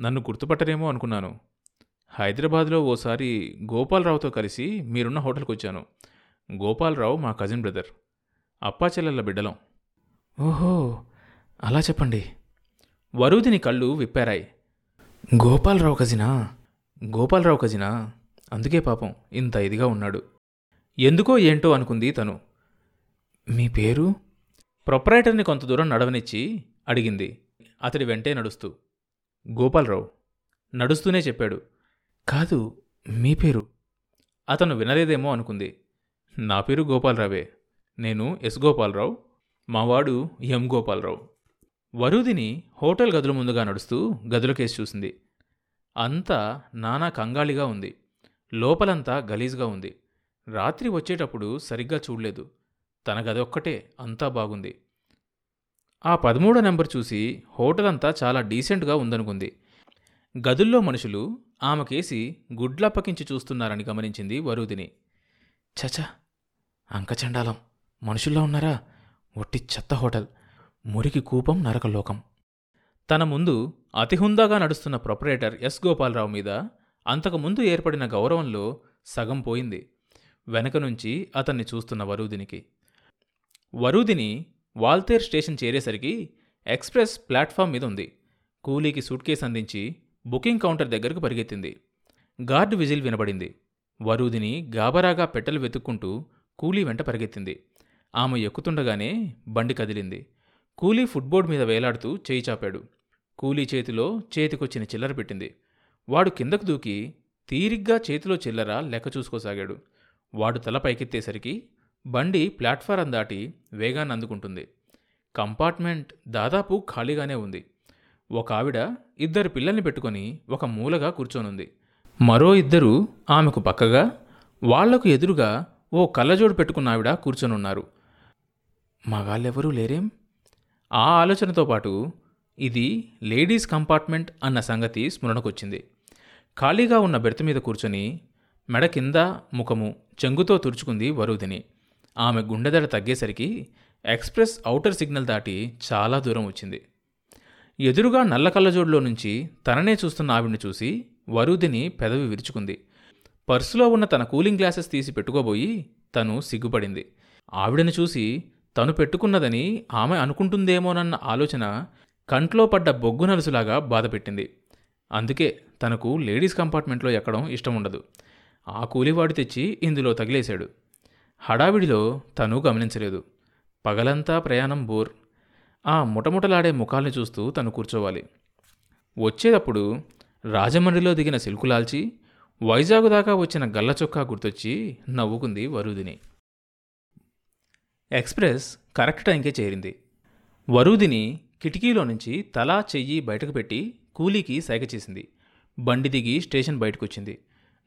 నన్ను గుర్తుపట్టరేమో అనుకున్నాను. హైదరాబాద్లో ఓసారి గోపాలరావుతో కలిసి మీరున్న హోటల్కి వచ్చాను గోపాలరావు మా కజిన్ బ్రదర్. అప్పాచెల్లెళ్ళ బిడ్డలం. ఓహో అలా చెప్పండి. వరుదిని కళ్ళు విప్పారాయి. గోపాలరావు కజినా? గోపాలరావు కజినా? అందుకే పాపం ఇంత ఇదిగా ఉన్నాడు. ఎందుకో ఏంటో అనుకుంది తను. మీ పేరు? ప్రొపరైటర్ని కొంత దూరం నడవనిచ్చి అడిగింది. అతడి వెంటే నడుస్తూ. గోపాలరావు నడుస్తూనే చెప్పాడు. కాదు మీ పేరు? అతను వినలేదేమో అనుకుంది. నా పేరు గోపాలరావే. నేను ఎస్ గోపాలరావు. మావాడు ఎం గోపాలరావు. వరుదిని హోటల్ గదుల ముందుగా నడుస్తూ గదులకేసి చూసింది. అంతా నానా కంగాళిగా ఉంది. లోపలంతా గలీజ్గా ఉంది. రాత్రి వచ్చేటప్పుడు సరిగ్గా చూడలేదు. తన గది ఒక్కటే అంతా బాగుంది. ఆ పదమూడో నెంబర్ చూసి హోటల్ అంతా చాలా డీసెంట్గా ఉందనుకుంది. గదుల్లో మనుషులు ఆమెకేసి గుడ్లప్పకించి చూస్తున్నారని గమనించింది వరుదిని. చచ అంకచండాలం మనుషుల్లో ఉన్నారా? ఒట్టి చెత్త హోటల్ మురికి కూపం నరకలోకం తన ముందు అతిహుందాగా నడుస్తున్న ప్రొపరేటర్ ఎస్ గోపాలరావు మీద అంతకుముందు ఏర్పడిన గౌరవంలో సగం పోయింది. వెనక నుంచి అతన్ని చూస్తున్న వరూదినికి. వరూదిని వాల్తేర్ స్టేషన్ చేరేసరికి ఎక్స్ప్రెస్ ప్లాట్ఫామ్ మీద ఉంది. కూలీకి సూట్ కేసు అందించి బుకింగ్ కౌంటర్ దగ్గరకు పరిగెత్తింది. గార్డ్ విజిల్ వినబడింది. వరూదిని గాబరాగా పెట్టెలు వెతుక్కుంటూ కూలీ వెంట పరిగెత్తింది. ఆమె ఎక్కుతుండగానే బండి కదిలింది. కూలీ ఫుట్బోర్డ్ మీద వేలాడుతూ చేయి చాపాడు. కూలీ చేతిలో చేతికొచ్చిన చిల్లర పెట్టింది. వాడు కిందకు దూకి తీరిగ్గా చేతిలో చిల్లర లెక్క చూసుకోసాగాడు. వాడు తల పైకెత్తేసరికి బండి ప్లాట్ఫారం దాటి వేగాన్ని అందుకుంటుంది. కంపార్ట్మెంట్ దాదాపు ఖాళీగానే ఉంది. ఒక ఆవిడ ఇద్దరు పిల్లల్ని పెట్టుకొని ఒక మూలగా కూర్చొనుంది. మరో ఇద్దరు ఆమెకు పక్కగా వాళ్ళకు ఎదురుగా ఓ కళ్ళజోడు పెట్టుకున్న ఆవిడ కూర్చొనున్నారు. మగాళ్ళెవరూ లేరేం? ఆ ఆలోచనతో పాటు ఇది లేడీస్ కంపార్ట్మెంట్ అన్న సంగతి స్మరణకొచ్చింది. ఖాళీగా ఉన్న బెర్త్ మీద కూర్చొని మెడ కింద ముఖము చెంగుతో తుడుచుకుంది వరుదిని ఆమె గుండెదడ తగ్గేసరికి ఎక్స్ప్రెస్ ఔటర్ సిగ్నల్ దాటి చాలా దూరం వచ్చింది. ఎదురుగా నల్ల కళ్ళజోడులో నుంచి తననే చూస్తున్న ఆవిడ్ని చూసి వరుదిని పెదవి విరుచుకుంది. పర్సులో ఉన్న తన కూలింగ్ గ్లాసెస్ తీసి పెట్టుకోబోయి తను సిగ్గుపడింది. ఆవిడని చూసి తను పెట్టుకున్నదని ఆమె అనుకుంటుందేమోనన్న ఆలోచన కంట్లో పడ్డ బొగ్గు నలుసులాగా బాధపెట్టింది. అందుకే తనకు లేడీస్ కంపార్ట్మెంట్లో ఎక్కడం ఇష్టం ఉండదు. ఆ కూలివాడు తెచ్చి ఇందులో తగిలేశాడు. హడావిడిలో తను గమనించలేదు. పగలంతా ప్రయాణం బోర్. ఆ ముటముటలాడే ముఖాల్ని చూస్తూ తను కూర్చోవాలి. వచ్చేటప్పుడు రాజమండ్రిలో దిగిన సిల్కులాల్చి వైజాగ్ దాకా వచ్చిన గల్ల చొక్కా గుర్తొచ్చి నవ్వుకుంది వరుదిని. ఎక్స్ప్రెస్ కరెక్ట్ టైంకే చేరింది. వరుదిని కిటికీలో నుంచి తలా చెయ్యి బయటకు పెట్టి కూలీకి సైగ చేసింది. బండి దిగి స్టేషన్ బయటకొచ్చింది.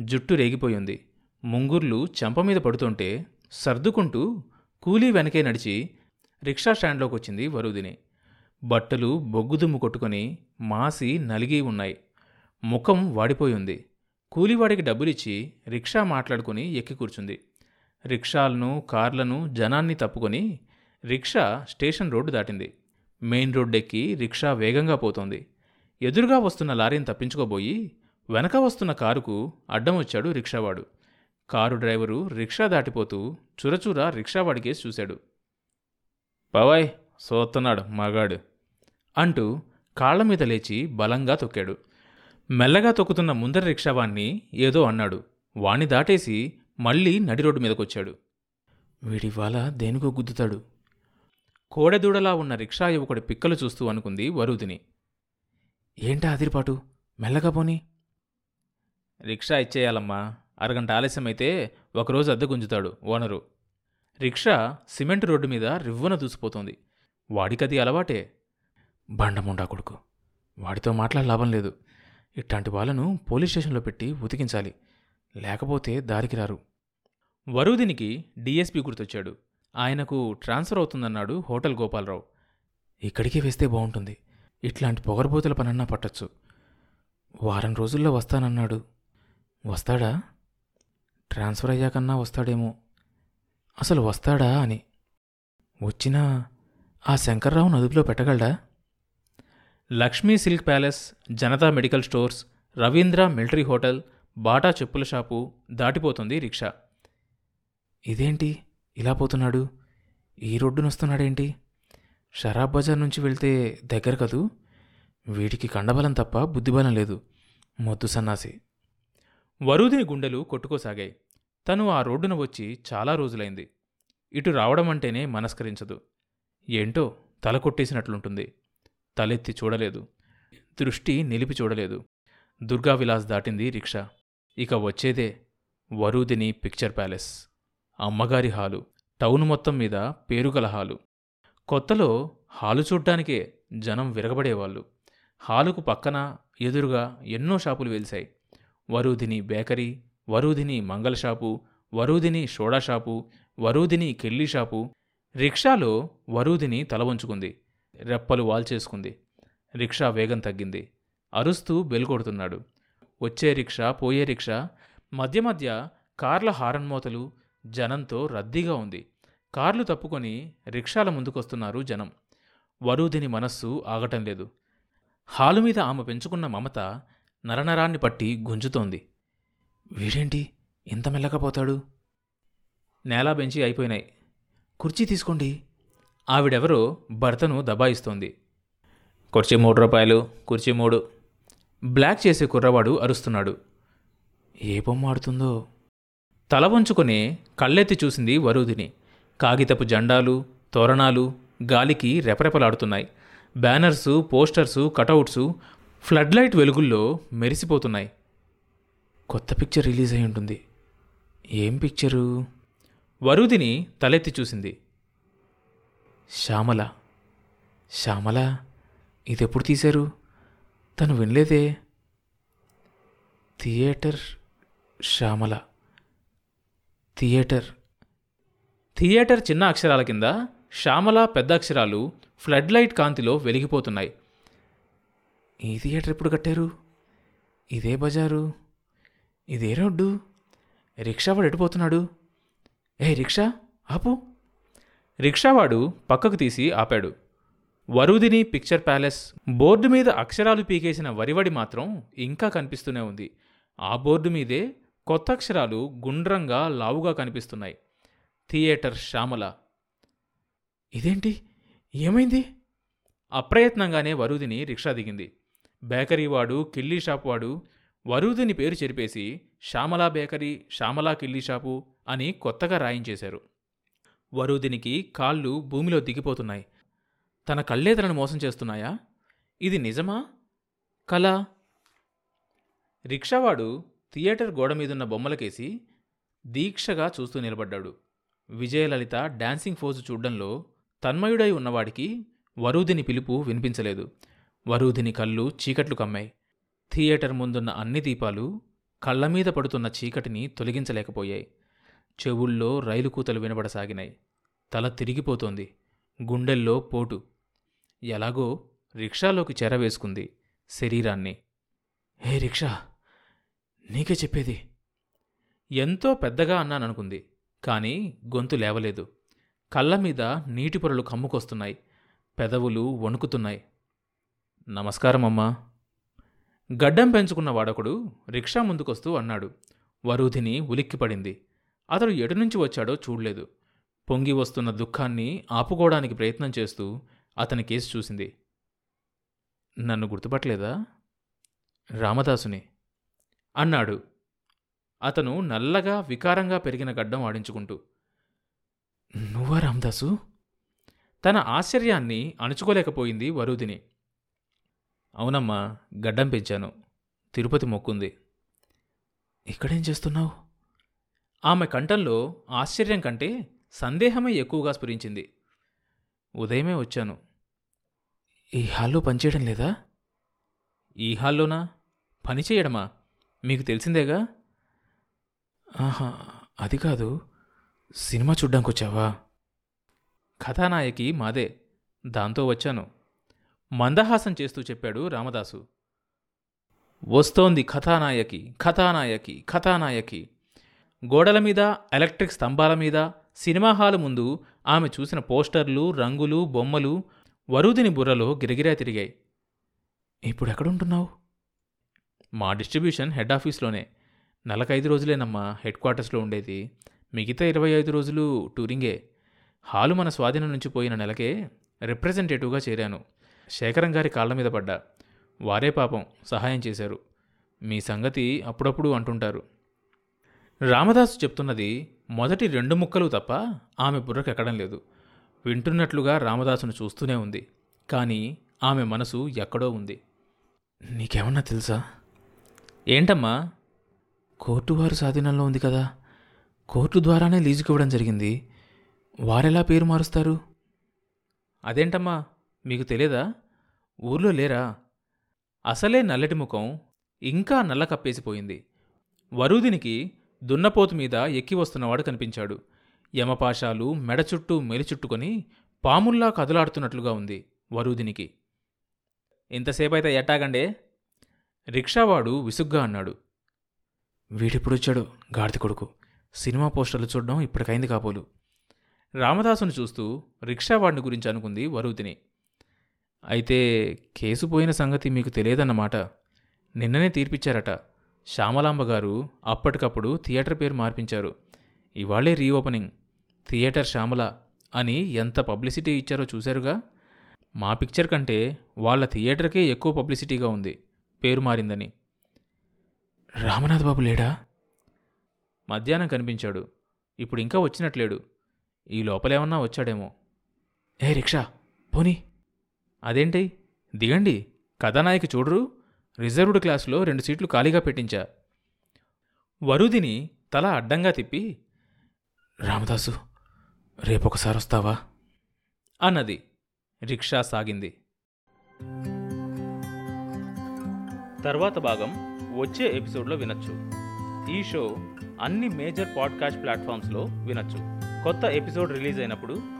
జుట్టు రేగిపోయింది. ముంగుర్లు చెంప మీద పడుతుంటే సర్దుకుంటూ కూలీ వెనకే నడిచి రిక్షా స్టాండ్లోకి వచ్చింది వరుదిని. బట్టలు బొగ్గుదుమ్ము కొట్టుకొని మాసి నలిగి ఉన్నాయి. ముఖం వాడిపోయి ఉంది కూలివాడికి డబ్బులిచ్చి రిక్షా మాట్లాడుకుని ఎక్కి కూర్చుంది. రిక్షాలను కార్లను జనాన్ని తప్పుకొని రిక్షా స్టేషన్ రోడ్డు దాటింది. మెయిన్ రోడ్డు ఎక్కి రిక్షా వేగంగా పోతోంది. ఎదురుగా వస్తున్న లారీని తప్పించుకోబోయి వెనక వస్తున్న కారుకు అడ్డం వచ్చాడు రిక్షావాడు. కారు డ్రైవరు రిక్షా దాటిపోతూ చురచుర రిక్షావాడికేసి చూశాడు. పవాయ్ సోస్తున్నాడు మగాడు అంటూ కాళ్ళ మీద లేచి బలంగా తొక్కాడు. మెల్లగా తొక్కుతున్న ముందర రిక్షావాణ్ణి ఏదో అన్నాడు. వాణ్ణి దాటేసి మళ్ళీ నడి రోడ్డు మీదకొచ్చాడు. వీడివాళ దేనికో గుద్దుతాడు. కోడెదూడలా ఉన్న రిక్షా యువకుడి పిక్కలు చూస్తూ అనుకుంది వరుదిని. ఏంటా అదిరిపాటు? మెల్లగా పోని. రిక్షా ఇచ్చేయాలమ్మా. అరగంట ఆలస్యమైతే ఒకరోజు అద్దె గుంజుతాడు ఓనరు. రిక్షా సిమెంట్ రోడ్డు మీద రివ్వున దూసిపోతుంది వాడికది అలవాటే. బండముండా కొడుకు. వాడితో మాట్లాడ లాభం లేదు. ఇట్లాంటి వాళ్ళను పోలీస్ స్టేషన్లో పెట్టి ఉతికించాలి. లేకపోతే దారికి రారు. వరుదినికి డీఎస్పీ గుర్తొచ్చాడు. ఆయనకు ట్రాన్స్ఫర్ అవుతుందన్నాడు హోటల్ గోపాలరావు. ఇక్కడికే వేస్తే బాగుంటుంది. ఇట్లాంటి పొగరబోతుల పనన్నా పట్టొచ్చు. వారం రోజుల్లో వస్తానన్నాడు. వస్తాడా? ట్రాన్స్ఫర్ అయ్యాకన్నా వస్తాడేమో. అసలు వస్తాడా అని. వచ్చినా ఆ శంకర్రావును అదుపులో పెట్టగలడా? Lakshmi silk palace Janata medical stores Ravindra military hotel Bata చెప్పుల షాపు దాటిపోతుంది రిక్షా. ఇదేంటి? ఇలా పోతున్నాడు? ఈ రోడ్డున వస్తున్నాడేంటి? షరాబ్ బజార్ నుంచి వెళ్తే దగ్గర కదూ? వీడికి కండబలం తప్ప బుద్ధిబలం లేదు. మొద్దు సన్నాసి. వరుదిని గుండెలు కొట్టుకోసాగాయి. తను ఆ రోడ్డున వచ్చి చాలా రోజులైంది. ఇటు రావడం అంటేనే మనస్కరించదు. ఏంటో తల కొట్టేసినట్లుంటుంది. తలెత్తి చూడలేదు. దృష్టి నిలిపి చూడలేదు. దుర్గా విలాస్ దాటింది రిక్షా. ఇక వచ్చేదే వరూదిని పిక్చర్ ప్యాలెస్. అమ్మగారి హాలు. టౌన్ మొత్తం మీద పేరుగల హాలు. కొత్తలో హాలు చూడ్డానికే జనం విరగబడేవాళ్ళు. హాలుకు పక్కన ఎదురుగా ఎన్నో షాపులు వెలిశాయి. Varudhini bakery Varudhini Mangala shop Varudhini soda shop Varudhini Kelly shop రిక్షాలో వరూధిని తల వంచుకుంది. రెప్పలు వాల్చేసుకుంది. రిక్షా వేగం తగ్గింది. అరుస్తూ బెల్ కొడుతున్నాడు వచ్చే రిక్షా పోయే రిక్షా. మధ్య మధ్య కార్ల హారన్ మోతలు జనంతో రద్దీగా ఉంది. కార్లు తప్పుకొని రిక్షాల ముందుకొస్తున్నారు జనం. వరూధిని మనస్సు ఆగటం లేదు. హాలు మీద ఆమె పెంచుకున్న మమత నరనరాన్ని పట్టి గుంజుతోంది. వీడేంటి? ఇంత మెల్లకపోతాడు నేలా బెంచి అయిపోయినాయి. కుర్చీ తీసుకోండి. ఆవిడెవరో భర్తను దబాయిస్తోంది. కుర్చీ మూడు రూపాయలు కుర్చీ మూడు. బ్లాక్ చేసే కుర్రవాడు అరుస్తున్నాడు. ఏ బొమ్మ ఆడుతుందో? తల వంచుకొని కళ్ళెత్తి చూసింది వరుదిని కాగితపు జెండాలు తోరణాలు గాలికి రెపరెపలాడుతున్నాయి. Banners posters cutouts flood light వెలుగుల్లో మెరిసిపోతున్నాయి. కొత్త పిక్చర్ రిలీజ్ అయి ఉంటుంది. ఏం పిక్చరు? వరుదిని తలెత్తి చూసింది. శ్యామల. శ్యామల ఇదెప్పుడు తీశారు? తను వినలేదే. థియేటర్ శ్యామల. థియేటర్. థియేటర్ చిన్న అక్షరాల కింద శ్యామల పెద్ద అక్షరాలు ఫ్లడ్ లైట్ కాంతిలో వెలిగిపోతున్నాయి. ఈ థియేటర్ ఎప్పుడు కట్టారు? ఇదే బజారు? ఇదే రోడ్డు? రిక్షా వాడు ఎడిపోతున్నాడు ఏ రిక్షా? ఆపు. రిక్షావాడు పక్కకు తీసి ఆపాడు. వరుదిని పిక్చర్ ప్యాలెస్ బోర్డు మీద అక్షరాలు పీకేసిన వరివడి మాత్రం ఇంకా కనిపిస్తూనే ఉంది. ఆ బోర్డు మీదే కొత్త అక్షరాలు గుండ్రంగా లావుగా కనిపిస్తున్నాయి. థియేటర్ శ్యామల. ఇదేంటి? ఏమైంది? అప్రయత్నంగానే వరుదిని రిక్షా దిగింది. బేకరీ వాడు కిల్లీ షాప్ వాడు వరుదిని పేరు చెరిపేసి శ్యామలా బేకరీ శ్యామలా కిల్లీ షాపు అని కొత్తగా రాయించేశారు. వరుదినికి కాళ్ళు భూమిలో దిగిపోతున్నాయి. తన కళ్ళే తనను మోసం చేస్తున్నాయా? ఇది నిజమా? కళ. రిక్షావాడు థియేటర్ గోడ మీదున్న బొమ్మలకేసి దీక్షగా చూస్తూ నిలబడ్డాడు. విజయలలిత డాన్సింగ్ ఫోజు చూడడంలో తన్మయుడై ఉన్నవాడికి వరూధిని పిలుపు వినిపించలేదు. వరూధిని కళ్ళు చీకట్లు కమ్మాయి. థియేటర్ ముందున్న అన్ని దీపాలు కళ్ళ మీద పడుతున్న చీకటిని తొలగించలేకపోయాయి. చెవుల్లో రైలు కూతలు వినబడసాగినాయి. తల తిరిగిపోతోంది. గుండెల్లో పోటు. ఎలాగో రిక్షాలోకి చెరవేసుకుంది శరీరాన్ని. హే రిక్షా నీకే చెప్పేది. ఎంతో పెద్దగా అన్నాననుకుంది కానీ గొంతు లేవలేదు. కళ్ళ మీద నీటి పొరలు కమ్ముకొస్తున్నాయి. పెదవులు వణుకుతున్నాయి. నమస్కారం అమ్మా గడ్డం పెంచుకున్న వాడొకడు రిక్షా ముందుకొస్తూ అన్నాడు. వరూధిని ఉలిక్కిపడింది. అతడు ఎటు నుంచి వచ్చాడో చూడలేదు. పొంగి వస్తున్న దుఃఖాన్ని ఆపుకోవడానికి ప్రయత్నం చేస్తూ అతని కేసు చూసింది. నన్ను గుర్తుపట్టలేదా? రామదాసుని. అన్నాడు. అతను నల్లగా వికారంగా పెరిగిన గడ్డం ఆడించుకుంటూ. నువ్వా రామదాసు? తన ఆశ్చర్యాన్ని అణుచుకోలేకపోయింది వరుదిని అవునమ్మా గడ్డం పెంచాను. తిరుపతి మొక్కుంది. ఇక్కడేం చేస్తున్నావు? ఆమె కంఠంలో ఆశ్చర్యం కంటే సందేహమే ఎక్కువగా స్ఫురించింది. ఉదయమే వచ్చాను. ఈ హాల్లో పనిచేయడం లేదా? ఈ హాల్లోనా? పని చేయడమా? మీకు తెలిసిందేగా? ఆహా అది కాదు. సినిమా చూడ్డానికి వచ్చావా కథానాయకి మాదే. దాంతో వచ్చాను. మందహాసం చేస్తూ చెప్పాడు రామదాసు. వస్తోంది కథానాయకి కథానాయకి కథానాయకి. గోడల మీద ఎలక్ట్రిక్ స్తంభాల మీద సినిమా హాలు ముందు ఆమె చూసిన పోస్టర్లు రంగులు బొమ్మలు వరుదిని బుర్రలో గిరగిరా తిరిగాయి. ఇప్పుడు ఎక్కడుంటున్నావు? మా డిస్ట్రిబ్యూషన్ హెడ్ ఆఫీస్లోనే. నెలకైదు రోజులేనమ్మా హెడ్ క్వార్టర్స్లో ఉండేది. మిగతా ఇరవై ఐదు రోజులు టూరింగే. హాలు మన స్వాధీనం నుంచి పోయిన నెలకే రిప్రజెంటేటివ్గా చేరాను. శేఖరం గారి కాళ్ళ మీద పడ్డా. వారే పాపం సహాయం చేశారు. మీ సంగతి అప్పుడప్పుడు అంటుంటారు. రామదాసు చెప్తున్నది మొదటి రెండు ముక్కలు తప్ప ఆమె బుర్రకెక్కడం లేదు. వింటున్నట్లుగా రామదాసును చూస్తూనే ఉంది. కానీ ఆమె మనసు ఎక్కడో ఉంది. నీకేమన్నా తెలుసా? ఏంటమ్మా? కోర్టు వారు స్వాధీనంలో ఉంది కదా. కోర్టు ద్వారానే లీజుకివ్వడం జరిగింది. వారెలా పేరు మారుస్తారు? అదేంటమ్మా? మీకు తెలియదా ఊర్లో లేరా? అసలే నల్లటి ముఖం ఇంకా నల్ల కప్పేసిపోయింది. వరూదినికి దున్నపోతు మీద ఎక్కి వస్తున్నవాడు కనిపించాడు. యమపాశాలు మెడ చుట్టూ మెలిచుట్టుకొని పాముల్లా కదలాడుతున్నట్లుగా ఉంది వరుదినికి. ఇంతసేపైతే ఎట్టాగండే? రిక్షావాడు విసుగ్గా అన్నాడు. వీడిప్పుడొచ్చాడు గాడిద కొడుకు. సినిమా పోస్టర్లు చూడడం ఇప్పటికైంది కాపోలు. రామదాసును చూస్తూ రిక్షావాడిని గురించి అనుకుంది వరూదిని. అయితే కేసు పోయిన సంగతి మీకు తెలియదన్నమాట. నిన్ననే తీర్పిచ్చారట. శ్యామలాంబ గారు అప్పటికప్పుడు థియేటర్ పేరు మార్పించారు. ఇవాళే రీఓపెనింగ్. థియేటర్ శ్యామల అని ఎంత పబ్లిసిటీ ఇచ్చారో చూశారుగా? మా పిక్చర్ కంటే వాళ్ళ థియేటర్కే ఎక్కువ పబ్లిసిటీగా ఉంది. పేరు మారిందని. రామనాథ్ బాబు లేడా? మధ్యాహ్నం కనిపించాడు. ఇప్పుడు ఇంకా వచ్చినట్లేడు. ఈ లోపలేమన్నా వచ్చాడేమో. ఏ రిక్షా పోనీ. అదేంటి? దిగండి. కథానాయకి చూడరు. రిజర్వ్డ్ క్లాసులో రెండు సీట్లు ఖాళీగా పెట్టించా. వరుదిని తల అడ్డంగా తిప్పి రామదాసు రేపొకసారి వస్తావా? అన్నది. రిక్షా సాగింది. తర్వాత భాగం వచ్చే ఎపిసోడ్లో వినొచ్చు. ఈ షో అన్ని మేజర్ పాడ్కాస్ట్ ప్లాట్ఫామ్స్లో వినొచ్చు. కొత్త ఎపిసోడ్ రిలీజ్ అయినప్పుడు